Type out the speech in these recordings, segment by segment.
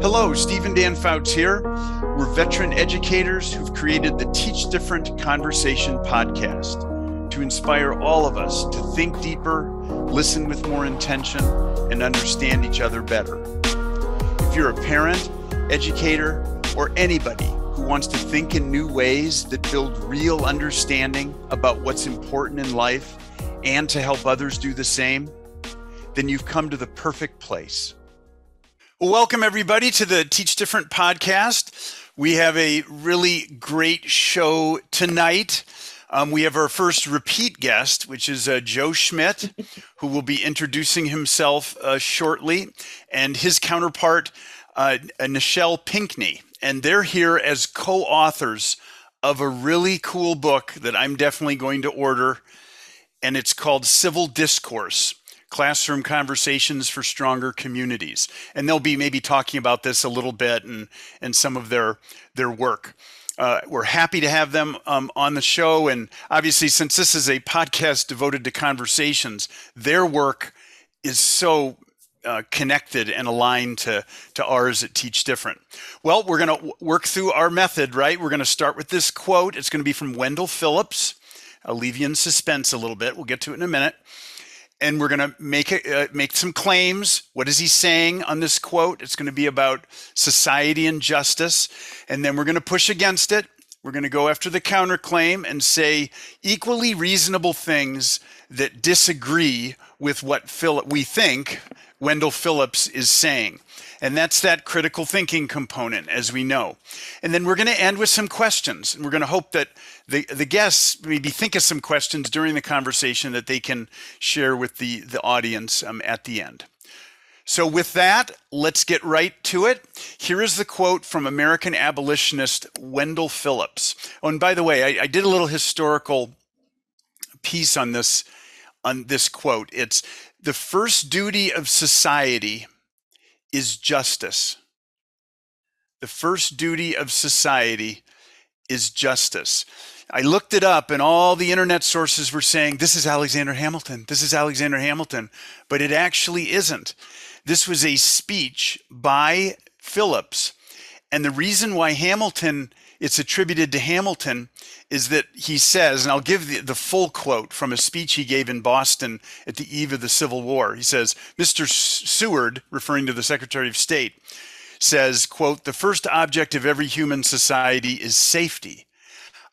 Hello, Steve and Dan Fouts here. We're veteran educators who've created the Teach Different Conversation podcast to inspire all of us to think deeper, listen with more intention, and understand each other better. If you're a parent, educator, or anybody who wants to think in new ways that build real understanding about what's important in life and to help others do the same, then you've come to the perfect place. Welcome, everybody, to the Teach Different podcast. We have a really great show tonight. Um, we have our first repeat guest, which is uh, Joe Schmidt, who will be introducing himself uh, shortly, and his counterpart, uh, Nichelle Pinkney. And they're here as co authors of a really cool book that I'm definitely going to order, and it's called Civil Discourse classroom conversations for stronger communities and they'll be maybe talking about this a little bit and and some of their their work uh, we're happy to have them um, on the show and obviously since this is a podcast devoted to conversations their work is so uh, connected and aligned to, to ours at Teach Different. Well, we're going to work through our method, right? We're going to start with this quote. It's going to be from Wendell Phillips. I'll leave you in suspense a little bit. We'll get to it in a minute and we're going to make it, uh, make some claims. What is he saying on this quote? It's going to be about society and justice, and then we're going to push against it. We're going to go after the counterclaim and say equally reasonable things that disagree with what Phil- we think Wendell Phillips is saying. And that's that critical thinking component, as we know. And then we're going to end with some questions. And we're going to hope that the, the guests maybe think of some questions during the conversation that they can share with the, the audience um, at the end. So, with that, let's get right to it. Here is the quote from American abolitionist Wendell Phillips. Oh, and by the way, I, I did a little historical piece on this on this quote. It's the first duty of society is justice. The first duty of society is justice. I looked it up, and all the internet sources were saying, This is Alexander Hamilton. This is Alexander Hamilton. But it actually isn't. This was a speech by Phillips. And the reason why Hamilton it's attributed to Hamilton is that he says, and I'll give the, the full quote from a speech he gave in Boston at the eve of the Civil War. He says, Mr. Seward, referring to the Secretary of State, says, quote, the first object of every human society is safety.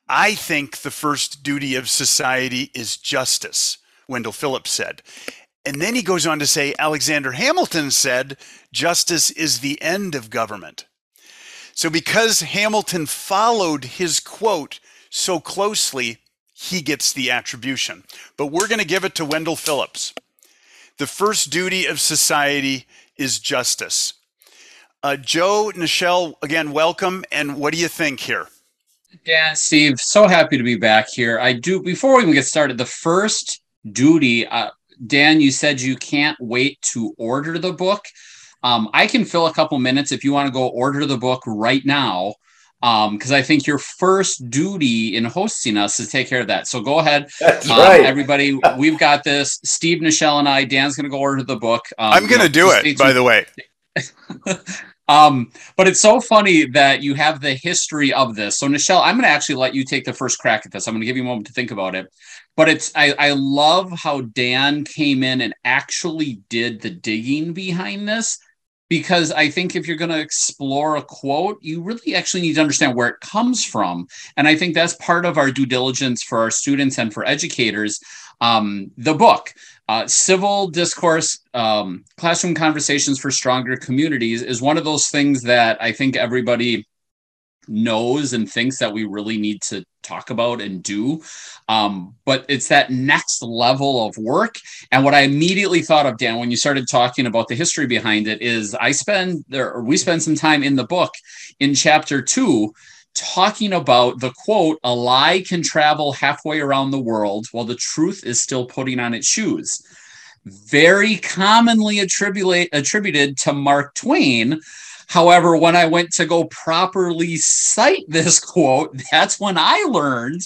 I think the first duty of society is justice, Wendell Phillips said. And then he goes on to say, Alexander Hamilton said, justice is the end of government. So, because Hamilton followed his quote so closely, he gets the attribution. But we're going to give it to Wendell Phillips. The first duty of society is justice. Uh, Joe, Nichelle, again, welcome. And what do you think here? Dan, Steve, so happy to be back here. I do, before we even get started, the first duty, uh, Dan, you said you can't wait to order the book. Um, I can fill a couple minutes if you want to go order the book right now. Because um, I think your first duty in hosting us is to take care of that. So go ahead, That's um, right. everybody. We've got this. Steve, Nichelle, and I. Dan's going to go order the book. Um, I'm going to do it. By the way. Um, but it's so funny that you have the history of this. So, Nichelle, I'm going to actually let you take the first crack at this. I'm going to give you a moment to think about it. But it's I, I love how Dan came in and actually did the digging behind this because I think if you're going to explore a quote, you really actually need to understand where it comes from. And I think that's part of our due diligence for our students and for educators. Um, the book, uh, Civil Discourse um, Classroom Conversations for Stronger Communities, is one of those things that I think everybody knows and thinks that we really need to talk about and do. Um, but it's that next level of work. And what I immediately thought of, Dan, when you started talking about the history behind it, is I spend there, or we spend some time in the book in chapter two talking about the quote, a lie can travel halfway around the world while the truth is still putting on its shoes. Very commonly attributed attributed to Mark Twain, However, when I went to go properly cite this quote, that's when I learned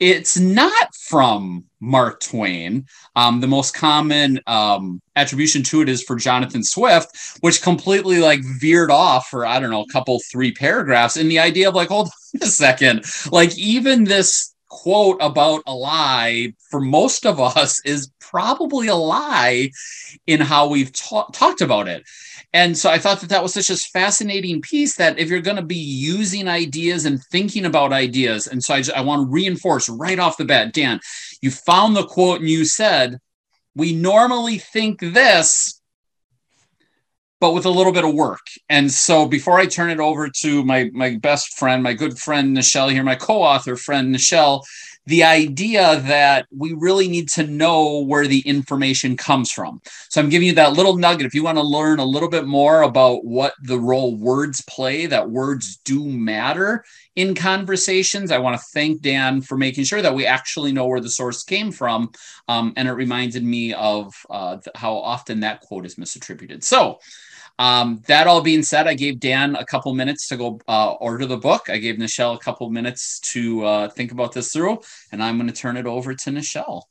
it's not from Mark Twain. Um, the most common um, attribution to it is for Jonathan Swift, which completely like veered off for I don't know a couple three paragraphs. And the idea of like, hold on a second, like even this quote about a lie for most of us is probably a lie in how we've ta- talked about it. And so I thought that that was such a fascinating piece that if you're going to be using ideas and thinking about ideas, and so I, just, I want to reinforce right off the bat, Dan, you found the quote and you said, we normally think this, but with a little bit of work. And so before I turn it over to my my best friend, my good friend Nichelle here, my co-author friend Nichelle, the idea that we really need to know where the information comes from. So I'm giving you that little nugget. If you want to learn a little bit more about what the role words play, that words do matter in conversations, I want to thank Dan for making sure that we actually know where the source came from. Um, and it reminded me of uh, how often that quote is misattributed. So um, that all being said, I gave Dan a couple minutes to go uh, order the book. I gave Nichelle a couple minutes to uh, think about this through, and I'm going to turn it over to Nichelle.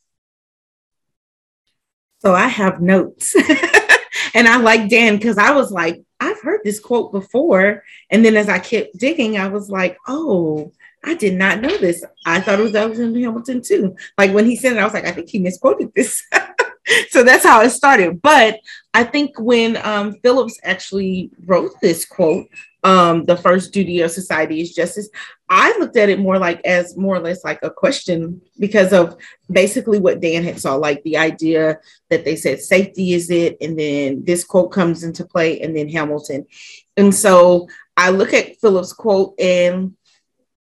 So I have notes, and I like Dan because I was like, I've heard this quote before, and then as I kept digging, I was like, oh. I did not know this. I thought it was Alexander Hamilton too. Like when he said it, I was like, I think he misquoted this. so that's how it started. But I think when um, Phillips actually wrote this quote, um, the first duty of society is justice. I looked at it more like as more or less like a question because of basically what Dan had saw, like the idea that they said safety is it, and then this quote comes into play, and then Hamilton. And so I look at Phillips' quote, and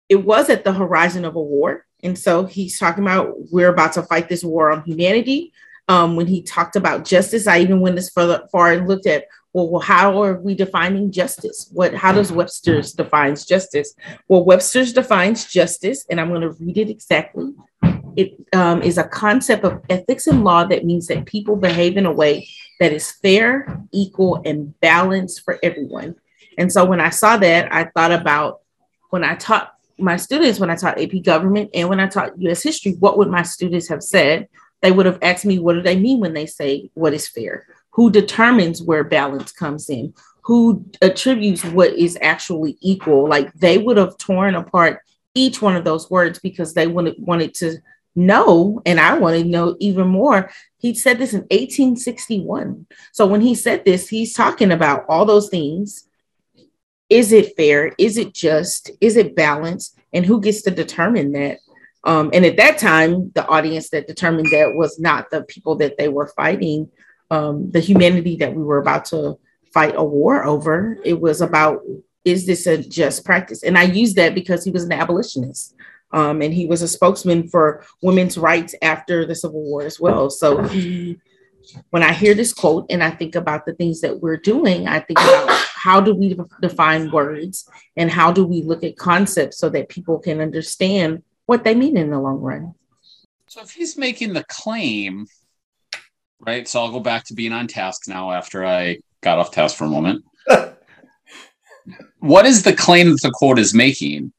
it was at the horizon of a war. And so he's talking about we're about to fight this war on humanity um, when he talked about justice. I even went as far, far and looked at, well, well, how are we defining justice? What, how does Webster's defines justice? Well, Webster's defines justice, and I'm going to read it exactly. It um, is a concept of ethics and law that means that people behave in a way that is fair, equal, and balanced for everyone. And so when I saw that, I thought about when I taught my students, when I taught AP government and when I taught US history, what would my students have said? They would have asked me, what do they mean when they say what is fair? Who determines where balance comes in? Who attributes what is actually equal? Like they would have torn apart each one of those words because they wanted, wanted to know, and I wanted to know even more. He said this in 1861. So when he said this, he's talking about all those things. Is it fair? Is it just? Is it balanced? And who gets to determine that? Um, and at that time, the audience that determined that was not the people that they were fighting, um, the humanity that we were about to fight a war over. It was about is this a just practice? And I use that because he was an abolitionist. Um, and he was a spokesman for women's rights after the Civil War as well. So he, when I hear this quote and I think about the things that we're doing, I think about how do we define words and how do we look at concepts so that people can understand what they mean in the long run. So if he's making the claim, right? So I'll go back to being on task now after I got off task for a moment. what is the claim that the court is making?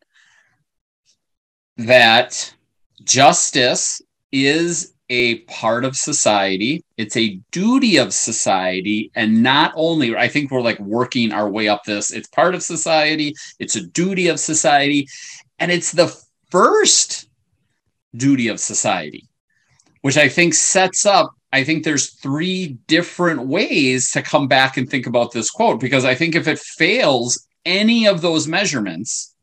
That justice is a part of society. It's a duty of society. And not only, I think we're like working our way up this, it's part of society, it's a duty of society, and it's the first duty of society, which I think sets up. I think there's three different ways to come back and think about this quote because I think if it fails any of those measurements,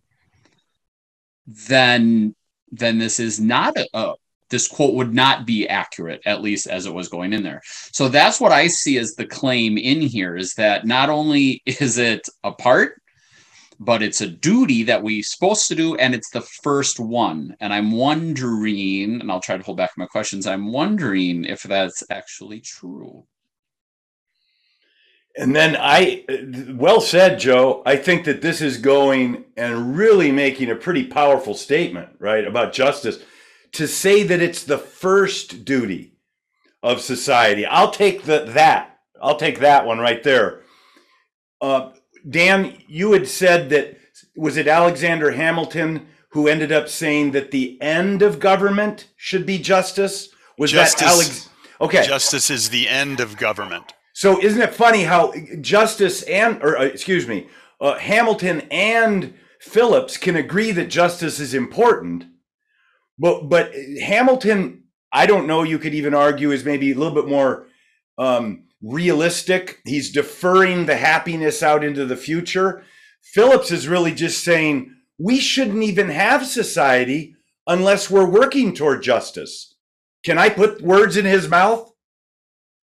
then then this is not a, a this quote would not be accurate, at least as it was going in there. So that's what I see as the claim in here is that not only is it a part, but it's a duty that we're supposed to do, and it's the first one. And I'm wondering, and I'll try to hold back my questions, I'm wondering if that's actually true. And then I, well said, Joe. I think that this is going and really making a pretty powerful statement, right, about justice to say that it's the first duty of society. I'll take the, that. I'll take that one right there. Uh, Dan, you had said that was it Alexander Hamilton who ended up saying that the end of government should be justice? Was Justice. that Alex? Okay. Justice is the end of government. So isn't it funny how justice and, or uh, excuse me, uh, Hamilton and Phillips can agree that justice is important, but but Hamilton, I don't know. You could even argue is maybe a little bit more um, realistic. He's deferring the happiness out into the future. Phillips is really just saying we shouldn't even have society unless we're working toward justice. Can I put words in his mouth?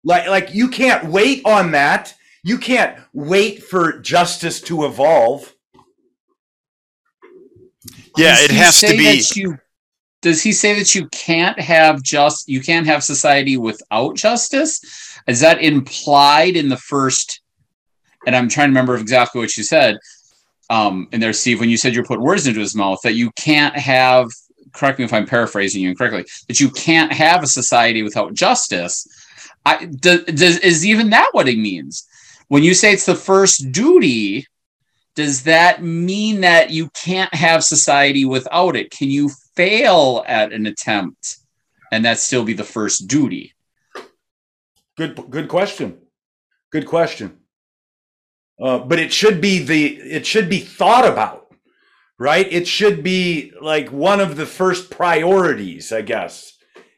Like, like you can't wait on that. You can't wait for justice to evolve. Yeah, it has to be. that you- does he say that you can't have just you can't have society without justice? Is that implied in the first? And I'm trying to remember exactly what you said. Um, in there, Steve, when you said you're putting words into his mouth, that you can't have. Correct me if I'm paraphrasing you incorrectly. That you can't have a society without justice. I does, does is even that what it means? When you say it's the first duty, does that mean that you can't have society without it? Can you fail at an attempt and that still be the first duty? Good, good question. Good question. Uh, but it should be the it should be thought about, right? It should be like one of the first priorities, I guess.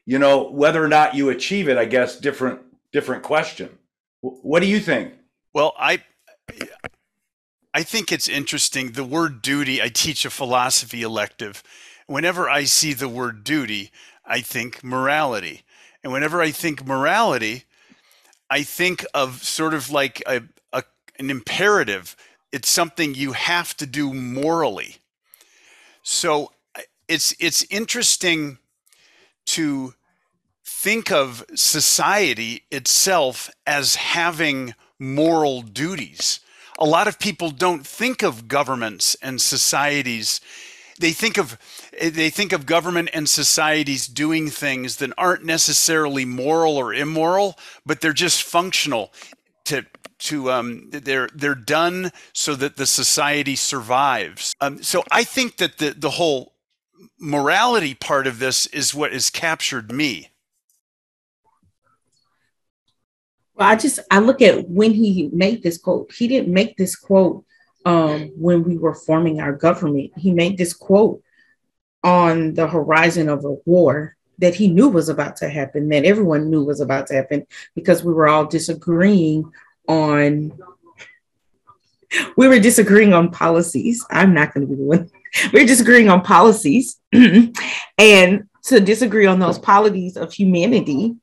You know, whether or not you achieve it, I guess, different different question. Wh- What do you think? Well, I I think it's interesting. The word duty, I teach a philosophy elective. Whenever I see the word duty, I think morality. And whenever I think morality, I think of sort of like a, a an imperative. It's something you have to do morally. So it's it's interesting to think of society itself as having moral duties. A lot of people don't think of governments and societies. They think of they think of government and societies doing things that aren't necessarily moral or immoral, but they're just functional to to um, they're they're done so that the society survives. Um, so I think that the the whole morality part of this is what has captured me. Well, I just I look at when he made this quote. He didn't make this quote um, when we were forming our government. He made this quote on the horizon of a war that he knew was about to happen, that everyone knew was about to happen, because we were all disagreeing on. We were disagreeing on policies. I'm not going to be the one. We're disagreeing on policies, and to disagree on those policies of humanity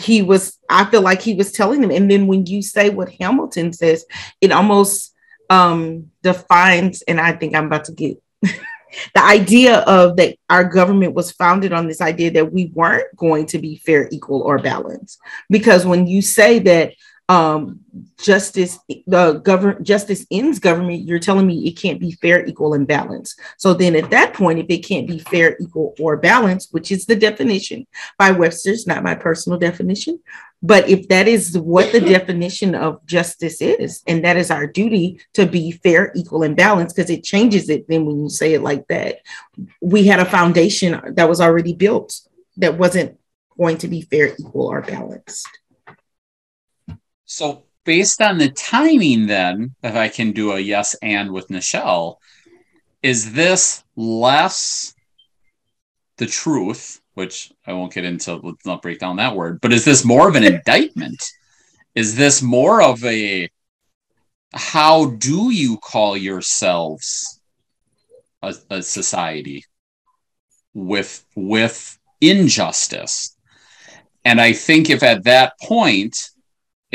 he was i feel like he was telling them. And then when you say what hamilton says it almost um defines and i think i'm about to get the idea of that our government was founded on this idea that we weren't going to be fair equal or balanced. Because when you say that um justice the government justice ends government you're telling me it can't be fair equal and balanced. So then at that point if it can't be fair equal or balanced which is the definition by webster's not my personal definition but if that is what the definition of justice is and that is our duty to be fair equal and balanced because it changes it then when you say it like that. We had a foundation that was already built that wasn't going to be fair equal or balanced So based on the timing, then, if I can do a yes and with Nichelle, is this less the truth, which I won't get into, let's not break down that word, but is this more of an indictment? Is this more of a how do you call yourselves a, a society with with injustice? And I think if at that point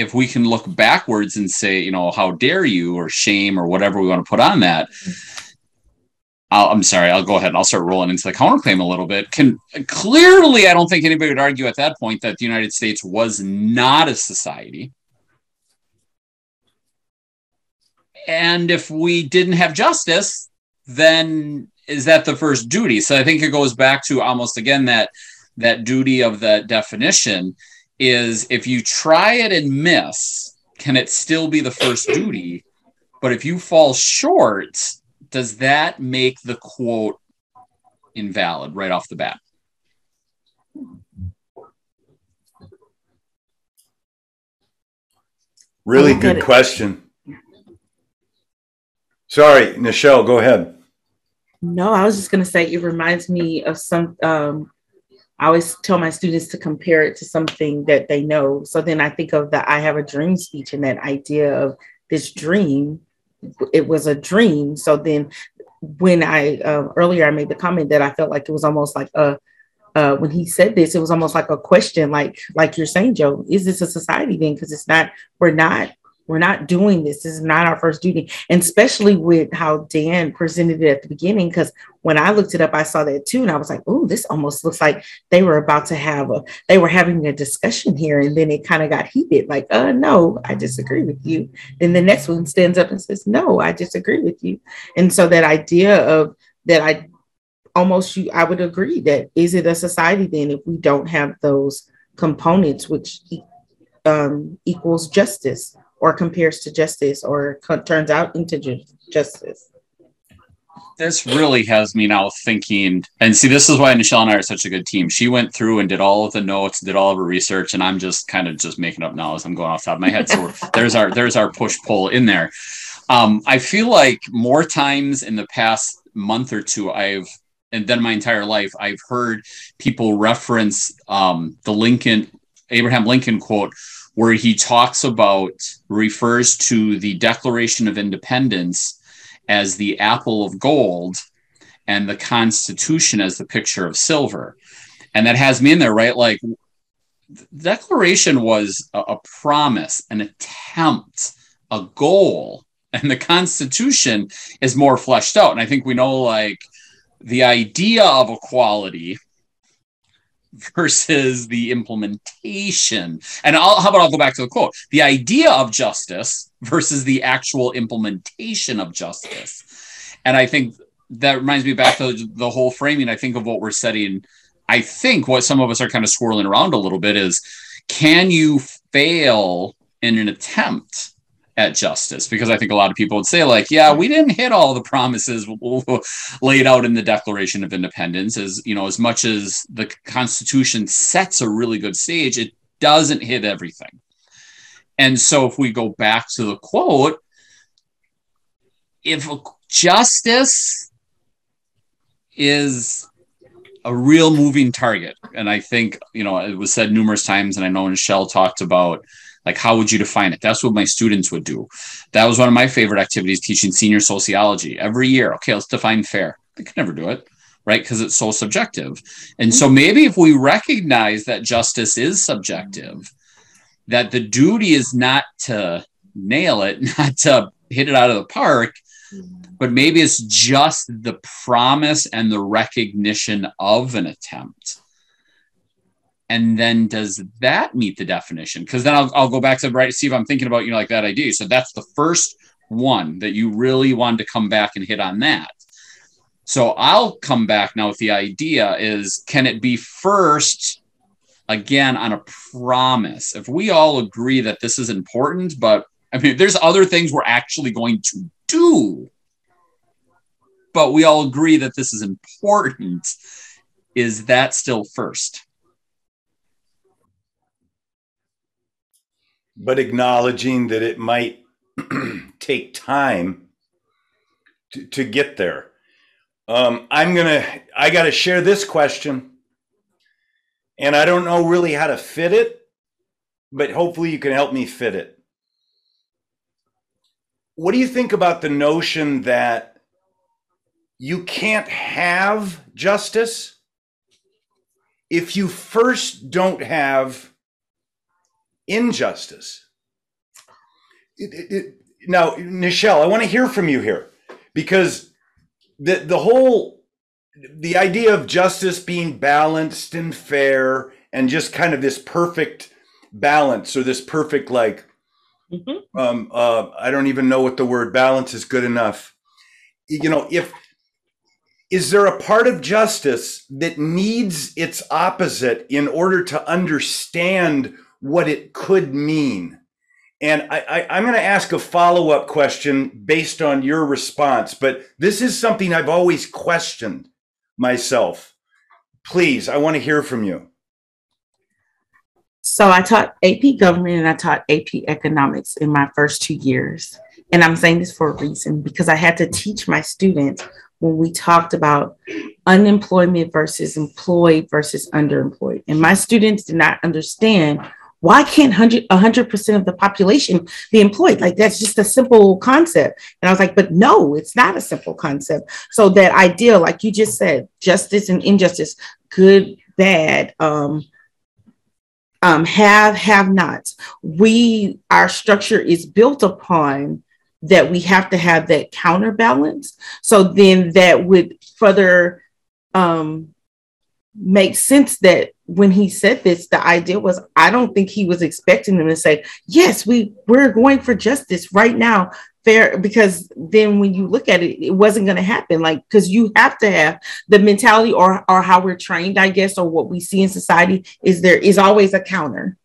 if we can look backwards and say, you know, how dare you, or shame, or whatever we want to put on that, I'll, I'm sorry, I'll go ahead and I'll start rolling into the counterclaim a little bit. Can clearly, I don't think anybody would argue at that point that the United States was not a society. And if we didn't have justice, then is that the first duty? So I think it goes back to almost again that that duty of that definition is if you try it and miss, can it still be the first duty? But if you fall short, does that make the quote invalid right off the bat? Really good question. Sorry, Nichelle, go ahead. No, I was just going to say it reminds me of some. Um, I always tell my students to compare it to something that they know. So then I think of the I have a dream speech and that idea of this dream. It was a dream. So then when I uh, earlier I made the comment that I felt like it was almost like a uh, when he said this, it was almost like a question, like like you're saying, Joe, is this a society then? Because it's not, we're not we're not doing this. This is not our first duty. And especially with how Dan presented it at the beginning, because when I looked it up, I saw that too. And I was like, oh, this almost looks like they were about to have a, they were having a discussion here. And then it kind of got heated, like, uh, no, I disagree with you. Then the next one stands up and says, no, I disagree with you. And so that idea of that I almost you I would agree that is it a society then if we don't have those components which um, equals justice or compares to justice or co- turns out into ju- justice. This really has me now thinking, and see, this is why Nichelle and I are such a good team. She went through and did all of the notes, did all of her research, and I'm just kind of just making up now as I'm going off top of my head. So there's our there's our push pull in there. Um, I feel like more times in the past month or two, I've and then my entire life, I've heard people reference um, the Lincoln Abraham Lincoln quote where he talks about, refers to the Declaration of Independence as the apple of gold and the Constitution as the picture of silver. And that has me in there, right? Like, the Declaration was a, a promise, an attempt, a goal, and the Constitution is more fleshed out. And I think we know, like, the idea of equality versus the implementation. And I'll, how about I'll go back to the quote the idea of justice versus the actual implementation of justice. And I think that reminds me back to the whole framing. I think of what we're setting. I think what some of us are kind of swirling around a little bit is can you fail in an attempt at justice because I think a lot of people would say, like, yeah, we didn't hit all the promises laid out in the Declaration of Independence. As you know, as much as the Constitution sets a really good stage, it doesn't hit everything. And so, if we go back to the quote, if justice is a real moving target, and I think you know it was said numerous times, and I know Nichelle talked about like, how would you define it? That's what my students would do. That was one of my favorite activities teaching senior sociology every year. Okay, let's define fair. They could never do it, right? Because it's so subjective. And so mm-hmm. maybe if we recognize that justice is subjective, that the duty is not to nail it, not to hit it out of the park, mm-hmm. but maybe it's just the promise and the recognition of an attempt and then does that meet the definition? Because then I'll, I'll go back to right see if i'm thinking about you know like that idea so that's the first one that you really wanted to come back and hit on that. So i'll come back now with the idea is can it be first again on a promise? If we all agree that this is important but i mean there's other things we're actually going to do but we all agree that this is important is that still first but acknowledging that it might take time to, to get there. Um, I'm gonna, I got to share this question, and I don't know really how to fit it, but hopefully you can help me fit it. What do you think about the notion that you can't have justice if you first don't have injustice. It, it, it, now, Nichelle, I want to hear from you here because the the whole the idea of justice being balanced and fair and just kind of this perfect balance or this perfect like mm-hmm. um uh I don't even know what the word balance is good enough. You know, if is there a part of justice that needs its opposite in order to understand what it could mean. And I, am going to ask a follow up question based on your response, but this is something I've always questioned myself. Please, I want to hear from you. So I taught AP government and I taught AP economics in my first two years. And I'm saying this for a reason because I had to teach my students when we talked about unemployment versus employed versus underemployed. And my students did not understand why can't 100, 100% of the population be employed? Like that's just a simple concept. And I was like, but no, it's not a simple concept. So that idea, like you just said, justice and injustice, good, bad, um, um, have, have not. We, our structure is built upon that we have to have that counterbalance. So then that would further um, make sense that when he said this, the idea was I don't think he was expecting them to say, yes, we, we're going for justice right now. Fair, because then when you look at it, it wasn't going to happen. Like, because you have to have the mentality or or how we're trained, I guess, or what we see in society is there is always a counter.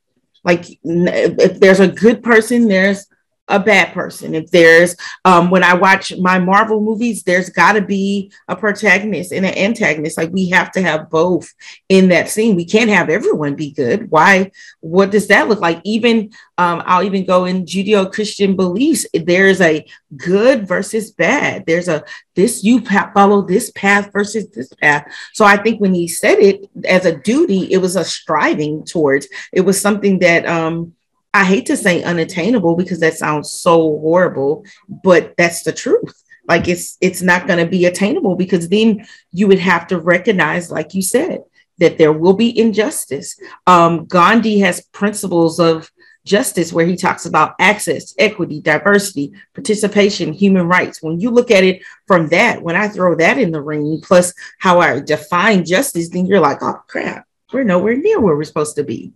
Like, if there's a good person, there's a bad person. If there's, um, when I watch my Marvel movies, there's got to be a protagonist and an antagonist. Like we have to have both in that scene. We can't have everyone be good. Why? What does that look like? Even, um, I'll even go in Judeo Christian beliefs. There's a good versus bad. There's a this you follow this path versus this path. So I think when he said it as a duty, it was a striving towards. It was something that um I hate to say unattainable because that sounds so horrible, but that's the truth. Like it's it's not going to be attainable because then you would have to recognize, like you said, that there will be injustice. Um, Gandhi has principles of justice where he talks about access, equity, diversity, participation, human rights. When you look at it from that, when I throw that in the ring, plus how I define justice, then you're like, oh crap, we're nowhere near where we're supposed to be.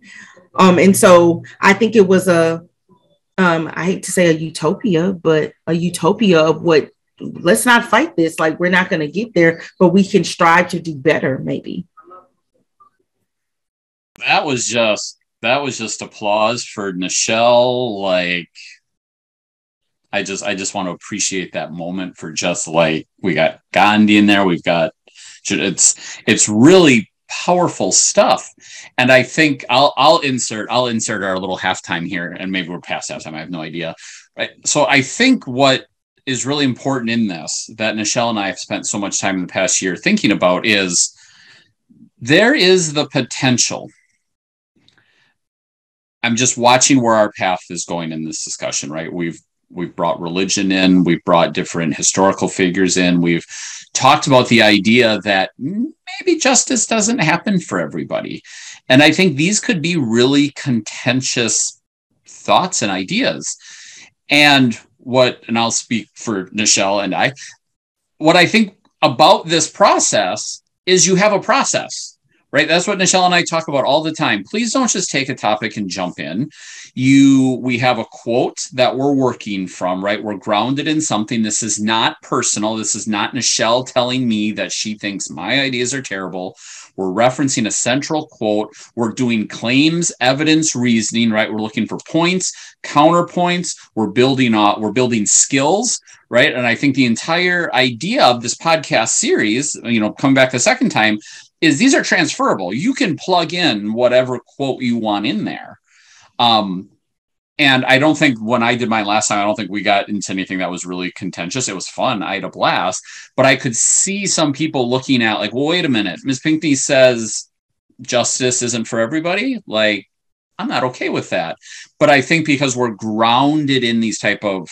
Um, and so I think it was a, um, I hate to say a utopia, but a utopia of what let's not fight this. Like we're not going to get there, but we can strive to do better, maybe. That was just that was just applause for Nichelle. Like I just I just want to appreciate that moment for just like we got Gandhi in there. We've got it's it's really powerful stuff. And I think I'll I'll insert I'll insert our little halftime here, and maybe we're past halftime. I have no idea. Right. So I think what is really important in this that Nichelle and I have spent so much time in the past year thinking about is there is the potential. I'm just watching where our path is going in this discussion, right? We've we've brought religion in, we've brought different historical figures in, we've talked about the idea that maybe justice doesn't happen for everybody. And I think these could be really contentious thoughts and ideas. And what, and I'll speak for Nichelle and I, what I think about this process is you have a process right? That's what Nichelle and I talk about all the time. Please don't just take a topic and jump in. You, we have a quote that we're working from, right? We're grounded in something. This is not personal. This is not Nichelle telling me that she thinks my ideas are terrible. We're referencing a central quote. We're doing claims, evidence, reasoning, right? We're looking for points, counterpoints. We're building, uh, we're building skills, right? And I think the entire idea of this podcast series, you know, come back the second time, is these are transferable. You can plug in whatever quote you want in there. Um, and I don't think when I did mine last time, I don't think we got into anything that was really contentious. It was fun. I had a blast, but I could see some people looking at like, well, wait a minute. Ms. Pinkney says justice isn't for everybody. Like, I'm not okay with that. But I think because we're grounded in these type of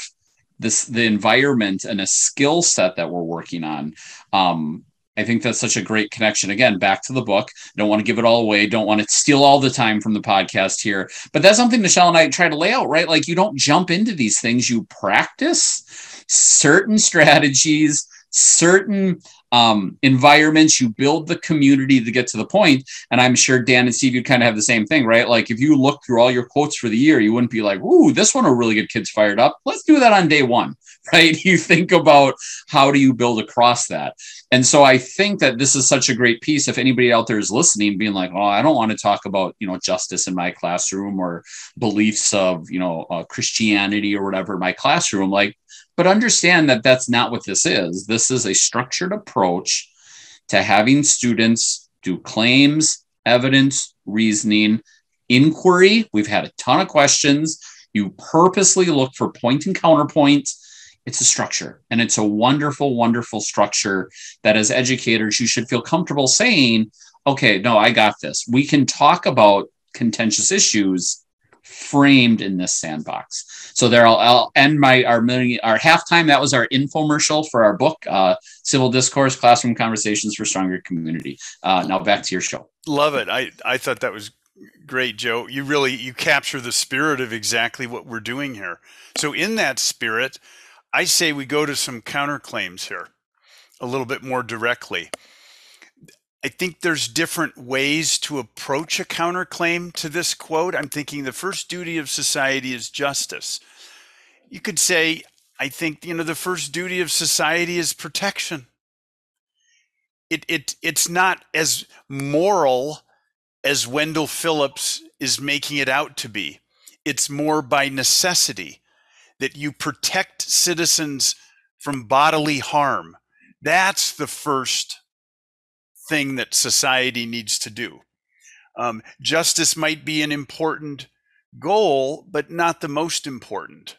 this the environment and a skill set that we're working on, um, I think that's such a great connection. Again, back to the book. Don't want to give it all away. Don't want to steal all the time from the podcast here. But that's something Nichelle and I try to lay out, right? Like you don't jump into these things, you practice certain strategies, certain um, environments, you build the community to get to the point. And I'm sure Dan and Steve, you'd kind of have the same thing, right? Like if you look through all your quotes for the year, you wouldn't be like, ooh, this one will really get kids fired up. Let's do that on day one, right? You think about how do you build across that. And so I think that this is such a great piece. If anybody out there is listening, being like, oh, I don't want to talk about, you know, justice in my classroom or beliefs of, you know, uh, Christianity or whatever in my classroom, like but understand that that's not what this is. This is a structured approach to having students do claims, evidence, reasoning, inquiry. We've had a ton of questions. You purposely look for point and counterpoint. It's a structure, and it's a wonderful, wonderful structure that as educators, you should feel comfortable saying, okay, no, I got this. We can talk about contentious issues framed in this sandbox. So there, I'll, I'll end my our million, our halftime. That was our infomercial for our book, uh, Civil Discourse: Classroom Conversations for Stronger Community. Uh, now back to your show. Love it. I I thought that was great, Joe. You really you capture the spirit of exactly what we're doing here. So in that spirit, I say we go to some counterclaims here, a little bit more directly. I think there's different ways to approach a counterclaim to this quote. I'm thinking the first duty of society is justice. You could say, I think, you know, the first duty of society is protection. It, it, it's not as moral as Wendell Phillips is making it out to be. It's more by necessity that you protect citizens from bodily harm. That's the first thing that society needs to do. Um, justice might be an important goal, but not the most important.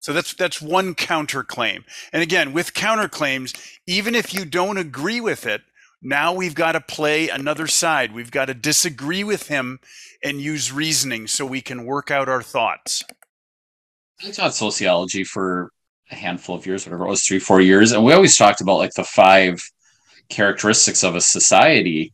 So that's that's one counterclaim. And again, with counterclaims, even if you don't agree with it, now we've got to play another side. We've got to disagree with him and use reasoning so we can work out our thoughts. I taught sociology for a handful of years, whatever it was, three, four years, and we always talked about like the five characteristics of a society.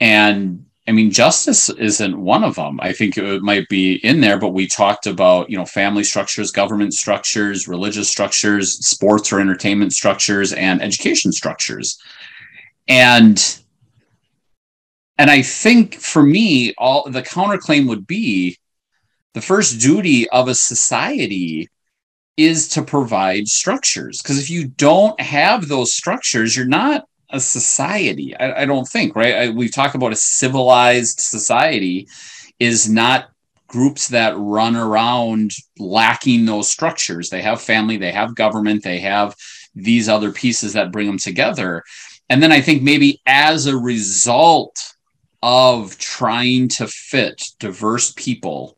And I mean, justice isn't one of them. I think it might be in there, but we talked about, you know, family structures, government structures, religious structures, sports or entertainment structures, and education structures. And and I think for me, all the counterclaim would be the first duty of a society is to provide structures. Because if you don't have those structures, you're not a society. I, I don't think, right? I, we talk about a civilized society is not groups that run around lacking those structures. They have family, they have government, they have these other pieces that bring them together. And then I think maybe as a result of trying to fit diverse people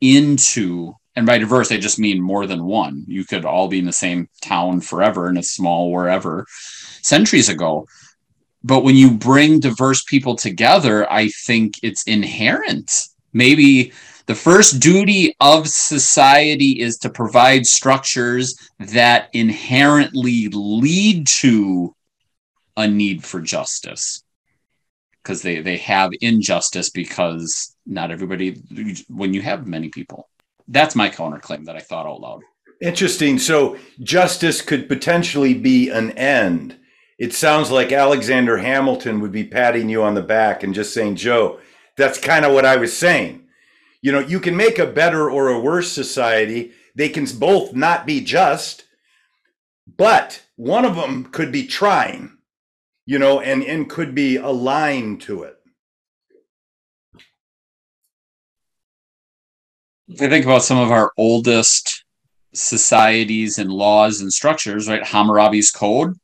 into and by diverse, I just mean more than one. You could all be in the same town forever in a small wherever centuries ago. But when you bring diverse people together, I think it's inherent. Maybe the first duty of society is to provide structures that inherently lead to a need for justice because they, they have injustice because not everybody when you have many people that's my counterclaim that I thought out loud. Interesting. So justice could potentially be an end. It sounds like Alexander Hamilton would be patting you on the back and just saying, Joe, that's kind of what I was saying. You know, you can make a better or a worse society. They can both not be just, but one of them could be trying, you know, and, and could be aligned to it. I think about some of our oldest societies and laws and structures, right? Hammurabi's code,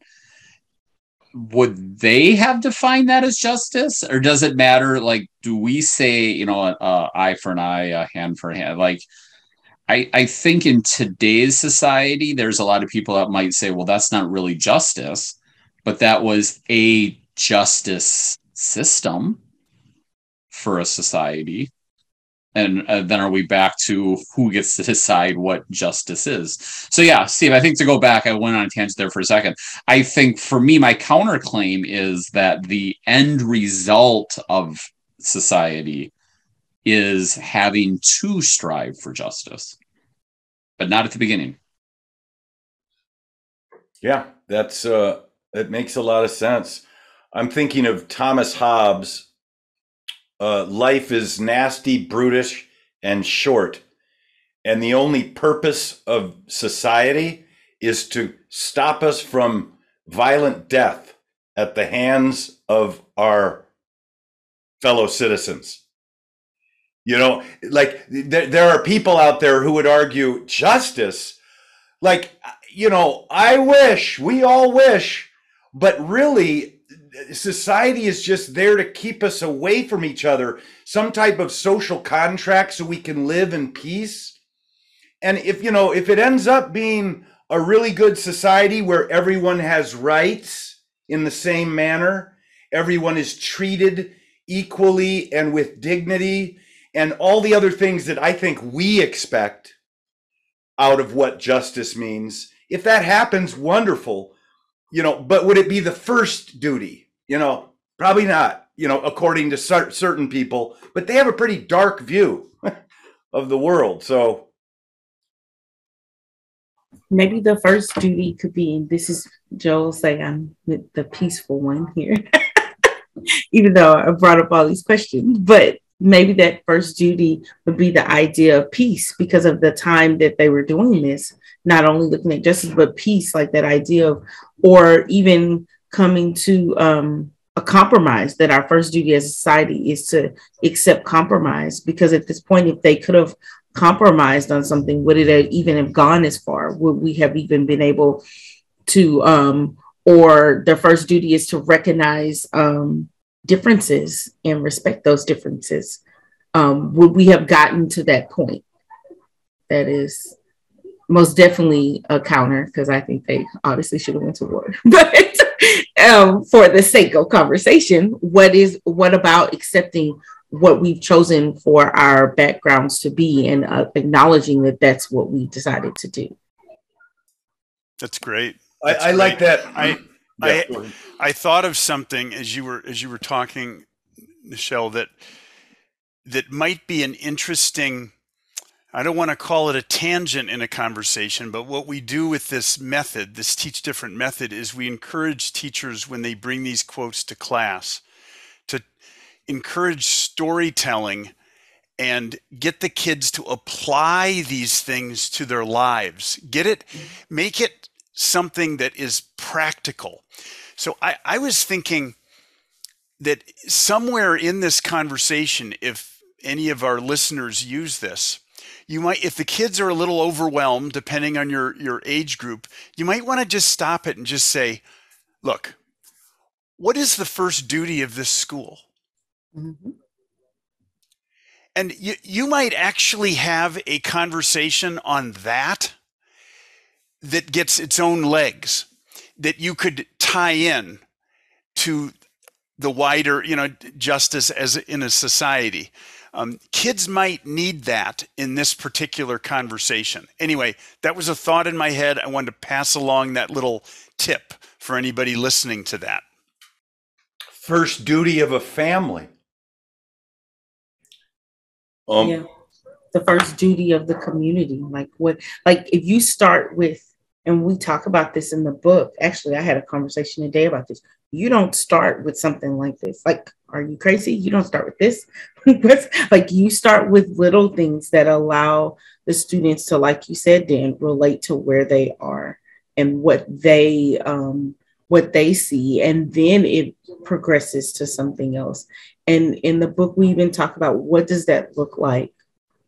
would they have defined that as justice, or does it matter? Like, do we say, you know, uh, eye for an eye, a hand for a hand? Like, I I think in today's society, there's a lot of people that might say, well, that's not really justice, but that was a justice system for a society and uh, then are we back to who gets to decide what justice is? So yeah steve i think to go back i went on a tangent there for a second. I think for me my counterclaim is that the end result of society is having to strive for justice but not at the beginning. Yeah that's uh that makes a lot of sense. I'm thinking of thomas hobbes uh, life is nasty, brutish, and short. And the only purpose of society is to stop us from violent death at the hands of our fellow citizens. You know, like there, there are people out there who would argue justice. Like, you know, I wish, we all wish, but really, society is just there to keep us away from each other, some type of social contract so we can live in peace. And if, you know, if it ends up being a really good society where everyone has rights in the same manner, everyone is treated equally and with dignity, and all the other things that I think we expect out of what justice means. If that happens, wonderful. You know, but would it be the first duty? You know, probably not, you know, according to cer- certain people, but they have a pretty dark view of the world. So maybe the first duty could be this is Joel say I'm the peaceful one here. Even though I brought up all these questions, but maybe that first duty would be the idea of peace because of the time that they were doing this, not only looking at justice, but peace, like that idea of, or even coming to um, a compromise that our first duty as a society is to accept compromise. Because at this point if they could have compromised on something would it have even have gone as far? Would we have even been able to um or their first duty is to recognize um differences and respect those differences. Um would we have gotten to that point? That is most definitely a counter because i think they obviously should have went to war. But um, for the sake of conversation, what is what about accepting what we've chosen for our backgrounds to be and uh, acknowledging that that's what we decided to do? That's great. That's I, I great. like that. I yeah, I, I thought of something as you were as you were talking, Nichelle, that that might be an interesting I don't want to call it a tangent in a conversation, but what we do with this method, this teach different method, is we encourage teachers when they bring these quotes to class to encourage storytelling and get the kids to apply these things to their lives. Get it, make it something that is practical. So I, I was thinking that somewhere in this conversation, if any of our listeners use this, you might if the kids are a little overwhelmed depending on your your age group you might want to just stop it and just say look what is the first duty of this school mm-hmm. and you you might actually have a conversation on that that gets its own legs that you could tie in to the wider you know justice as in a society um, kids might need that in this particular conversation. Anyway, that was a thought in my head. I wanted to pass along that little tip for anybody listening to that. First duty of a family. Um, yeah. The first duty of the community. Like what, like if you start with, and we talk about this in the book. Actually, I had a conversation today about this you don't start with something like this. Like, are you crazy? You don't start with this. like, you start with little things that allow the students to, like you said, Dan, relate to where they are and what they um, what they see, and then it progresses to something else. And in the book, we even talk about what does that look like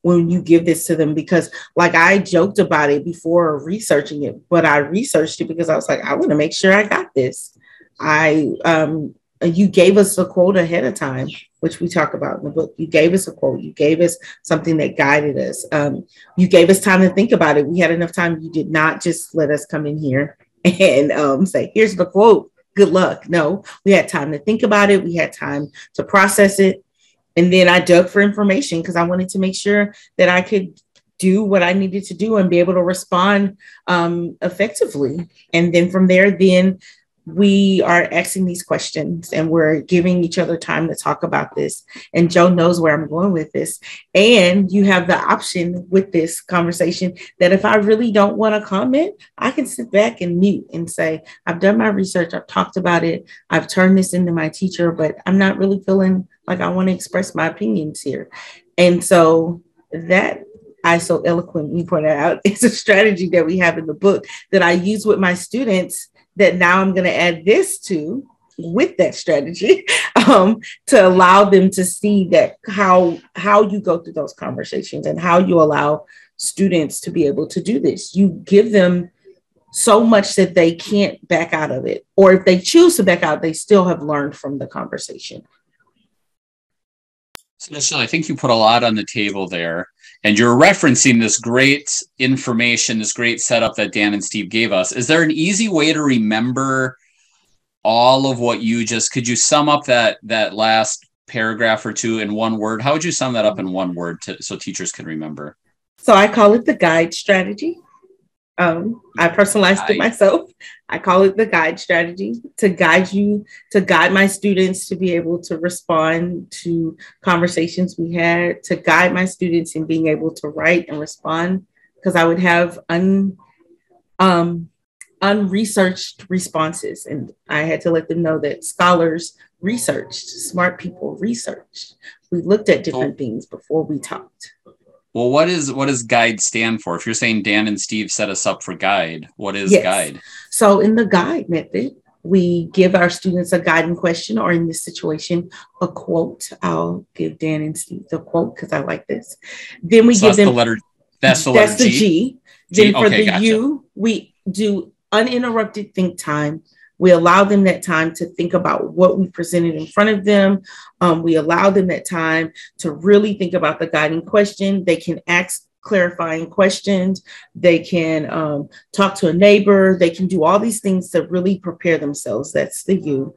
when you give this to them because like I joked about it before researching it, but I researched it because I was like, I want to make sure I got this. I um, you gave us a quote ahead of time, which we talk about in the book. You gave us a quote. You gave us something that guided us. Um, you gave us time to think about it. We had enough time. You did not just let us come in here and um, say, "Here's the quote." Good luck. No, we had time to think about it. We had time to process it, and then I dug for information because I wanted to make sure that I could do what I needed to do and be able to respond um, effectively. And then from there, then we are asking these questions and we're giving each other time to talk about this. And Joe knows where I'm going with this. And you have the option with this conversation that if I really don't want to comment, I can sit back and mute and say, I've done my research, I've talked about it, I've turned this into my teacher, but I'm not really feeling like I want to express my opinions here. And so that I so eloquently pointed out is a strategy that we have in the book that I use with my students that now I'm going to add this to with that strategy um, to allow them to see that how how you go through those conversations and how you allow students to be able to do this. You give them so much that they can't back out of it. Or if they choose to back out, they still have learned from the conversation. So, I think you put a lot on the table there, and you're referencing this great information, this great setup that Dan and Steve gave us. Is there an easy way to remember all of what you just? Could you sum up that that last paragraph or two in one word? How would you sum that up in one word to, so teachers can remember? So I call it the guide strategy. Um, I personalized it myself. I call it the guide strategy to guide you, to guide my students to be able to respond to conversations we had, to guide my students in being able to write and respond, because I would have un, um, unresearched responses. And I had to let them know that scholars researched, smart people researched. We looked at different things before we talked. Well, what is what does guide stand for? If you're saying Dan and Steve set us up for guide, what is yes. guide? So in the guide method, we give our students a guiding question, or in this situation, a quote. I'll give Dan and Steve the quote because I like this. Then we so give them the letter. That's the letter that's the G. G. Then for okay, the gotcha. U, we do uninterrupted think time we allow them that time to think about what we presented in front of them. Um, we allow them that time to really think about the guiding question. They can ask clarifying questions. They can um, talk to a neighbor. They can do all these things to really prepare themselves. That's the U.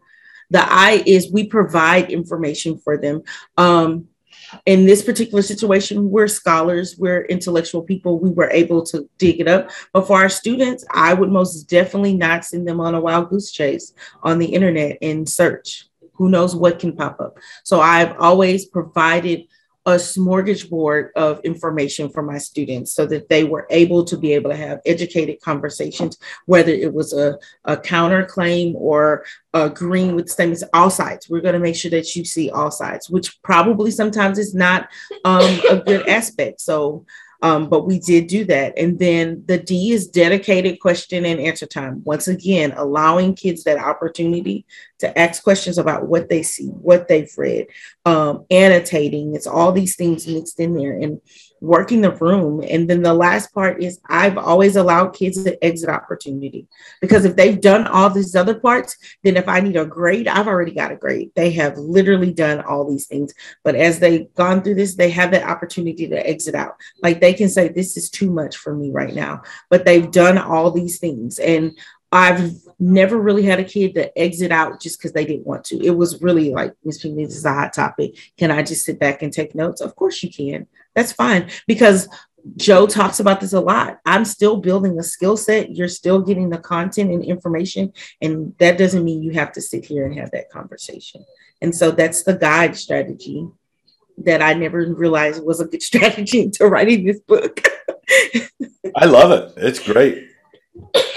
The I is we provide information for them. Um, in this particular situation, we're scholars, we're intellectual people. We were able to dig it up. But for our students, I would most definitely not send them on a wild goose chase on the internet and search. Who knows what can pop up? So I've always provided a smorgasbord of information for my students so that they were able to be able to have educated conversations, whether it was a, a counterclaim or agreeing with statements, all sides. We're going to make sure that you see all sides, which probably sometimes is not um, a good aspect. So um, but we did do that. And then the D is dedicated question and answer time. Once again, allowing kids that opportunity to ask questions about what they see, what they've read, um, annotating. It's all these things mixed in there. And working the room. And then the last part is I've always allowed kids an exit opportunity because if they've done all these other parts, then if I need a grade, I've already got a grade. They have literally done all these things. But as they've gone through this, they have that opportunity to exit out. Like they can say, This is too much for me right now. But they've done all these things. And I've never really had a kid that exit out just because they didn't want to. It was really like, Miss Pinckney, this is a hot topic. Can I just sit back and take notes? Of course you can. That's fine because Joe talks about this a lot. I'm still building a skill set. You're still getting the content and information. And that doesn't mean you have to sit here and have that conversation. And so that's the guide strategy that I never realized was a good strategy to writing this book. I love it. It's great.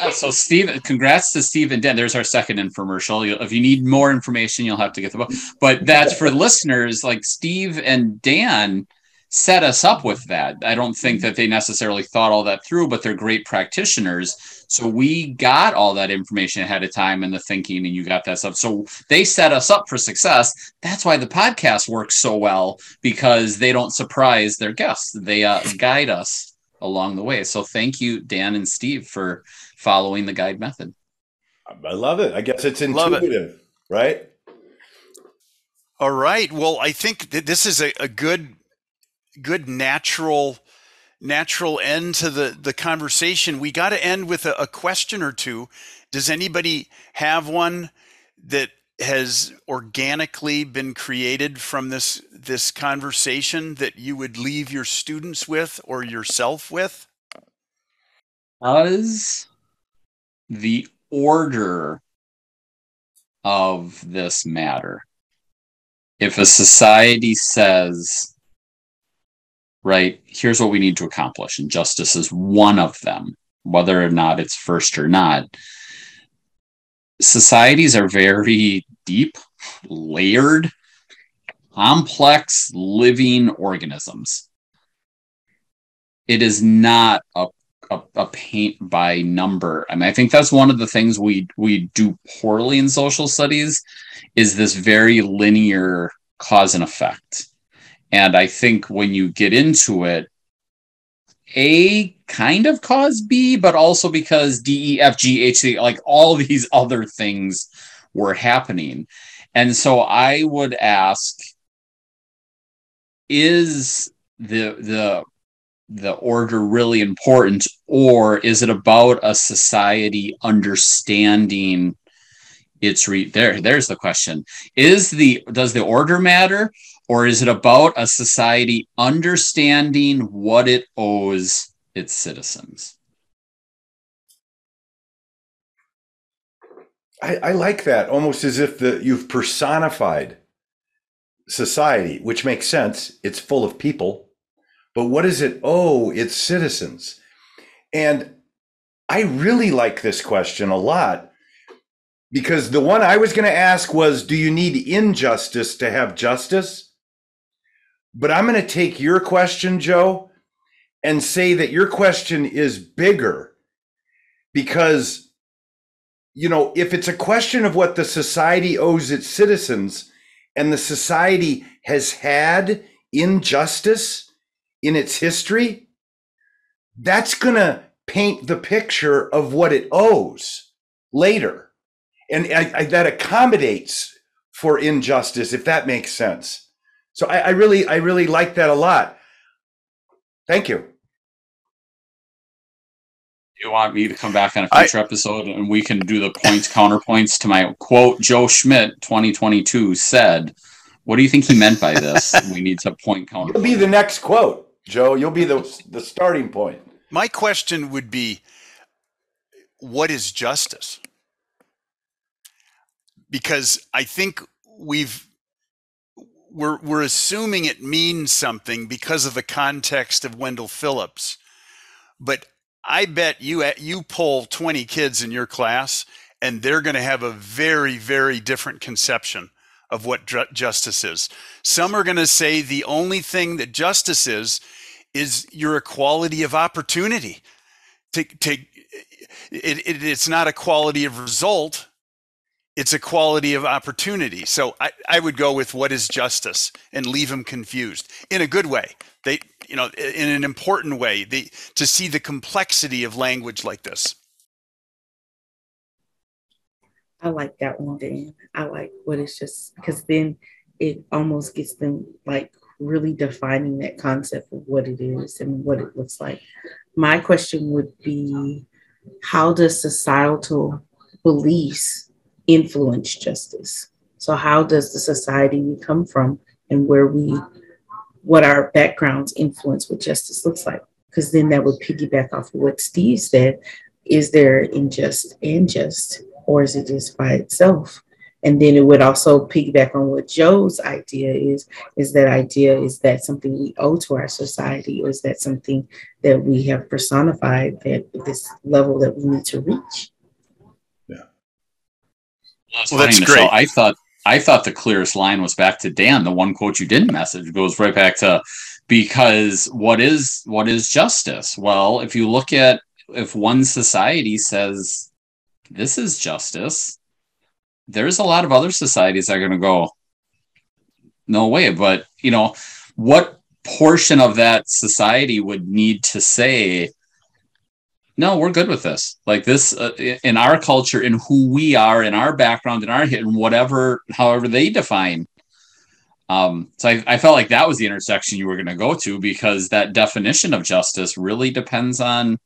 Uh, so Steve, congrats to Steve and Dan. There's our second infomercial. if you need more information, you'll have to get the book. But that's for listeners like Steve and Dan set us up with that. I don't think that they necessarily thought all that through, but they're great practitioners. So we got all that information ahead of time and the thinking, and you got that stuff. So they set us up for success. That's why the podcast works so well because they don't surprise their guests. They uh, guide us along the way. So thank you, Dan and Steve, for following the guide method. I love it. I guess it's intuitive, it. right? All right. Well, I think that this is a, a good good natural natural end to the the conversation. We got to end with a, a question or two. Does anybody have one that has organically been created from this this conversation that you would leave your students with or yourself with? Does the order of this matter? If a society says right? Here's what we need to accomplish. And justice is one of them, whether or not it's first or not. Societies are very deep, layered, complex living organisms. It is not a, a, a, paint by number. I mean, I think that's one of the things we we do poorly in social studies is this very linear cause and effect and I think when you get into it, A kind of cause B, but also because D, E, F, G, H, C, like all these other things were happening. And so I would ask is the the the order really important or is it about a society understanding its re there there's the question is the does the order matter or is it about a society understanding what it owes its citizens I, I like that almost as if the you've personified society, which makes sense. It's full of people, but what does it owe its citizens? And I really like this question a lot because the one I was going to ask was Do you need injustice to have justice? But I'm going to take your question, Joe, and say that your question is bigger because you know, if it's a question of what the society owes its citizens and the society has had injustice in its history, that's going to paint the picture of what it owes later. And I, I, that accommodates for injustice, if that makes sense. So I, I really, I really like that a lot. Thank you. You want me to come back on a future I, episode and we can do the points counterpoints to my quote joe schmidt 2022 said what do you think he meant by this? We need to point counter you'll be the next quote joe. You'll be the the starting point. My question would be what is justice? Because i think we've we're we're assuming it means something because of the context of wendell phillips but I bet you uh, you pull 20 kids in your class and they're going to have a very very different conception of what justice is. Some are going to say the only thing that justice is is your equality of opportunity. To, to, it, it, it's not a quality of result, it's a quality of opportunity. So I, I would go with what is justice and leave them confused in a good way. They, you know, in an important way, they, to see the complexity of language like this. I like that one, Dan. I like what it's just because then it almost gets them like really defining that concept of what it is and what it looks like. My question would be how does societal beliefs influence justice? So, how does the society we come from and where we what our backgrounds influence what justice looks like. Because then that would piggyback off of what Steve said. Is there unjust and just, or is it just by itself? And then it would also piggyback on what Joe's idea is, is that idea, is that something we owe to our society, or is that something that we have personified at this level that we need to reach? Well, that's great. I thought I thought the clearest line was back to Dan. The one quote you didn't message goes right back to because what is what is justice? Well, if you look at if one society says this is justice, there's a lot of other societies that are going to go no way. But you know what portion of that society would need to say no, we're good with this. Like this uh, in our culture, in who we are, in our background, in our in whatever, however they define. Um, so I, I felt like that was the intersection you were going to go to because that definition of justice really depends on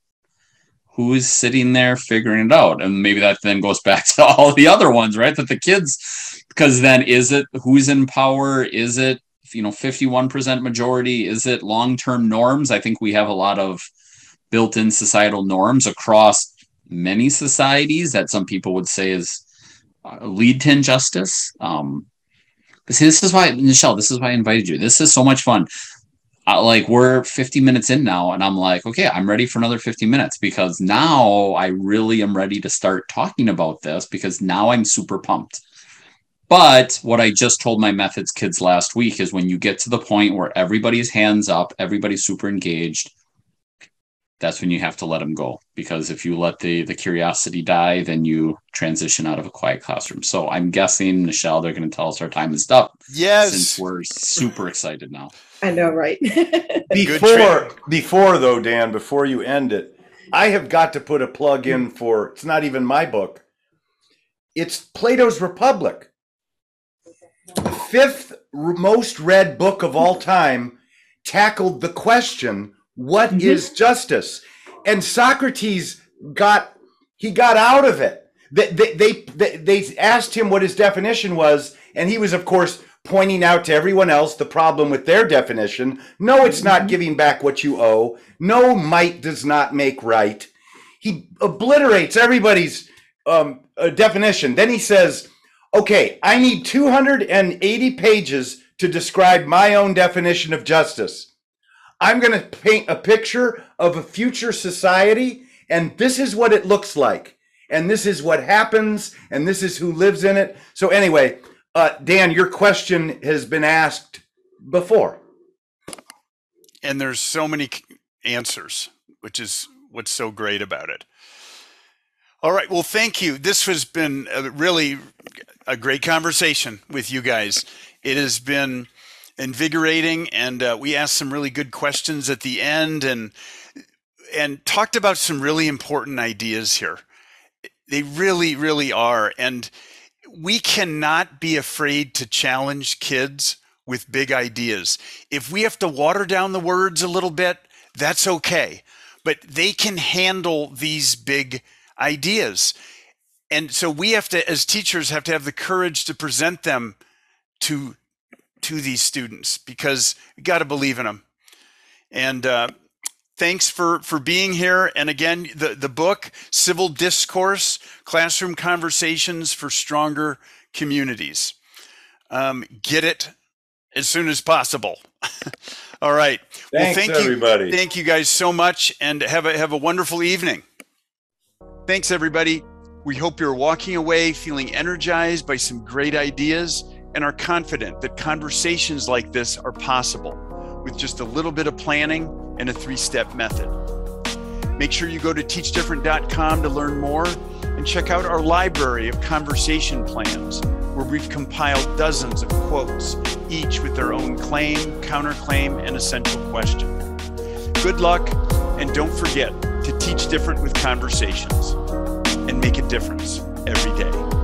who's sitting there figuring it out, and maybe that then goes back to all the other ones, right? That the kids, because then is it who's in power? Is it you know 51% majority? Is it long term norms? I think we have a lot of built-in societal norms across many societies that some people would say is uh, lead to injustice. Um, see, this is why, Nichelle, this is why I invited you. This is so much fun. Uh, like we're 50 minutes in now, and I'm like, okay, I'm ready for another 50 minutes because now I really am ready to start talking about this because now I'm super pumped. But what I just told my methods kids last week is when you get to the point where everybody's hands up, everybody's super engaged, that's when you have to let them go because if you let the the curiosity die then you transition out of a quiet classroom so i'm guessing nichelle they're going to tell us our time is up Yes. since we're super excited now I know, right? Before, before though, Dan, before you end it, I have got to put a plug in for. It's not even my book. It's Plato's Republic, the fifth most read book of all time. Tackled the question, "What is Mhm. justice?" And Socrates got he got out of it. They, they, they, they, they asked him what his definition was, and he was, of course, pointing out to everyone else the problem with their definition. No, it's not giving back what you owe. No, might does not make right. He obliterates everybody's um, uh, definition. Then he says, okay, I need 280 pages to describe my own definition of justice. I'm going to paint a picture of a future society, and this is what it looks like. And this is what happens, and this is who lives in it. So, anyway, uh, Dan, your question has been asked before. and there's so many answers, which is what's so great about it. All right, well, thank you. This has been a, really a great conversation with you guys. It has been invigorating, and uh, we asked some really good questions at the end, and and talked about some really important ideas here. They really, really are, and we cannot be afraid to challenge kids with big ideas. If we have to water down the words a little bit, that's okay. But they can handle these big ideas. And so we have to, as teachers, have to have the courage to present them to to these students because we got to believe in them. And uh, thanks for for being here. And again, the the book Civil Discourse: Classroom Conversations for Stronger Communities. Um, get it as soon as possible. All right. Well, Thanks, thank everybody. you. Thank you guys so much and have a have a wonderful evening. Thanks everybody. We hope you're walking away feeling energized by some great ideas and are confident that conversations like this are possible with just a little bit of planning and a three-step method. Make sure you go to teachdifferent.com to learn more and check out our library of conversation plans where we've compiled dozens of quotes, each with their own claim, counterclaim, and essential question. Good luck, and don't forget to teach different with conversations and make a difference every day.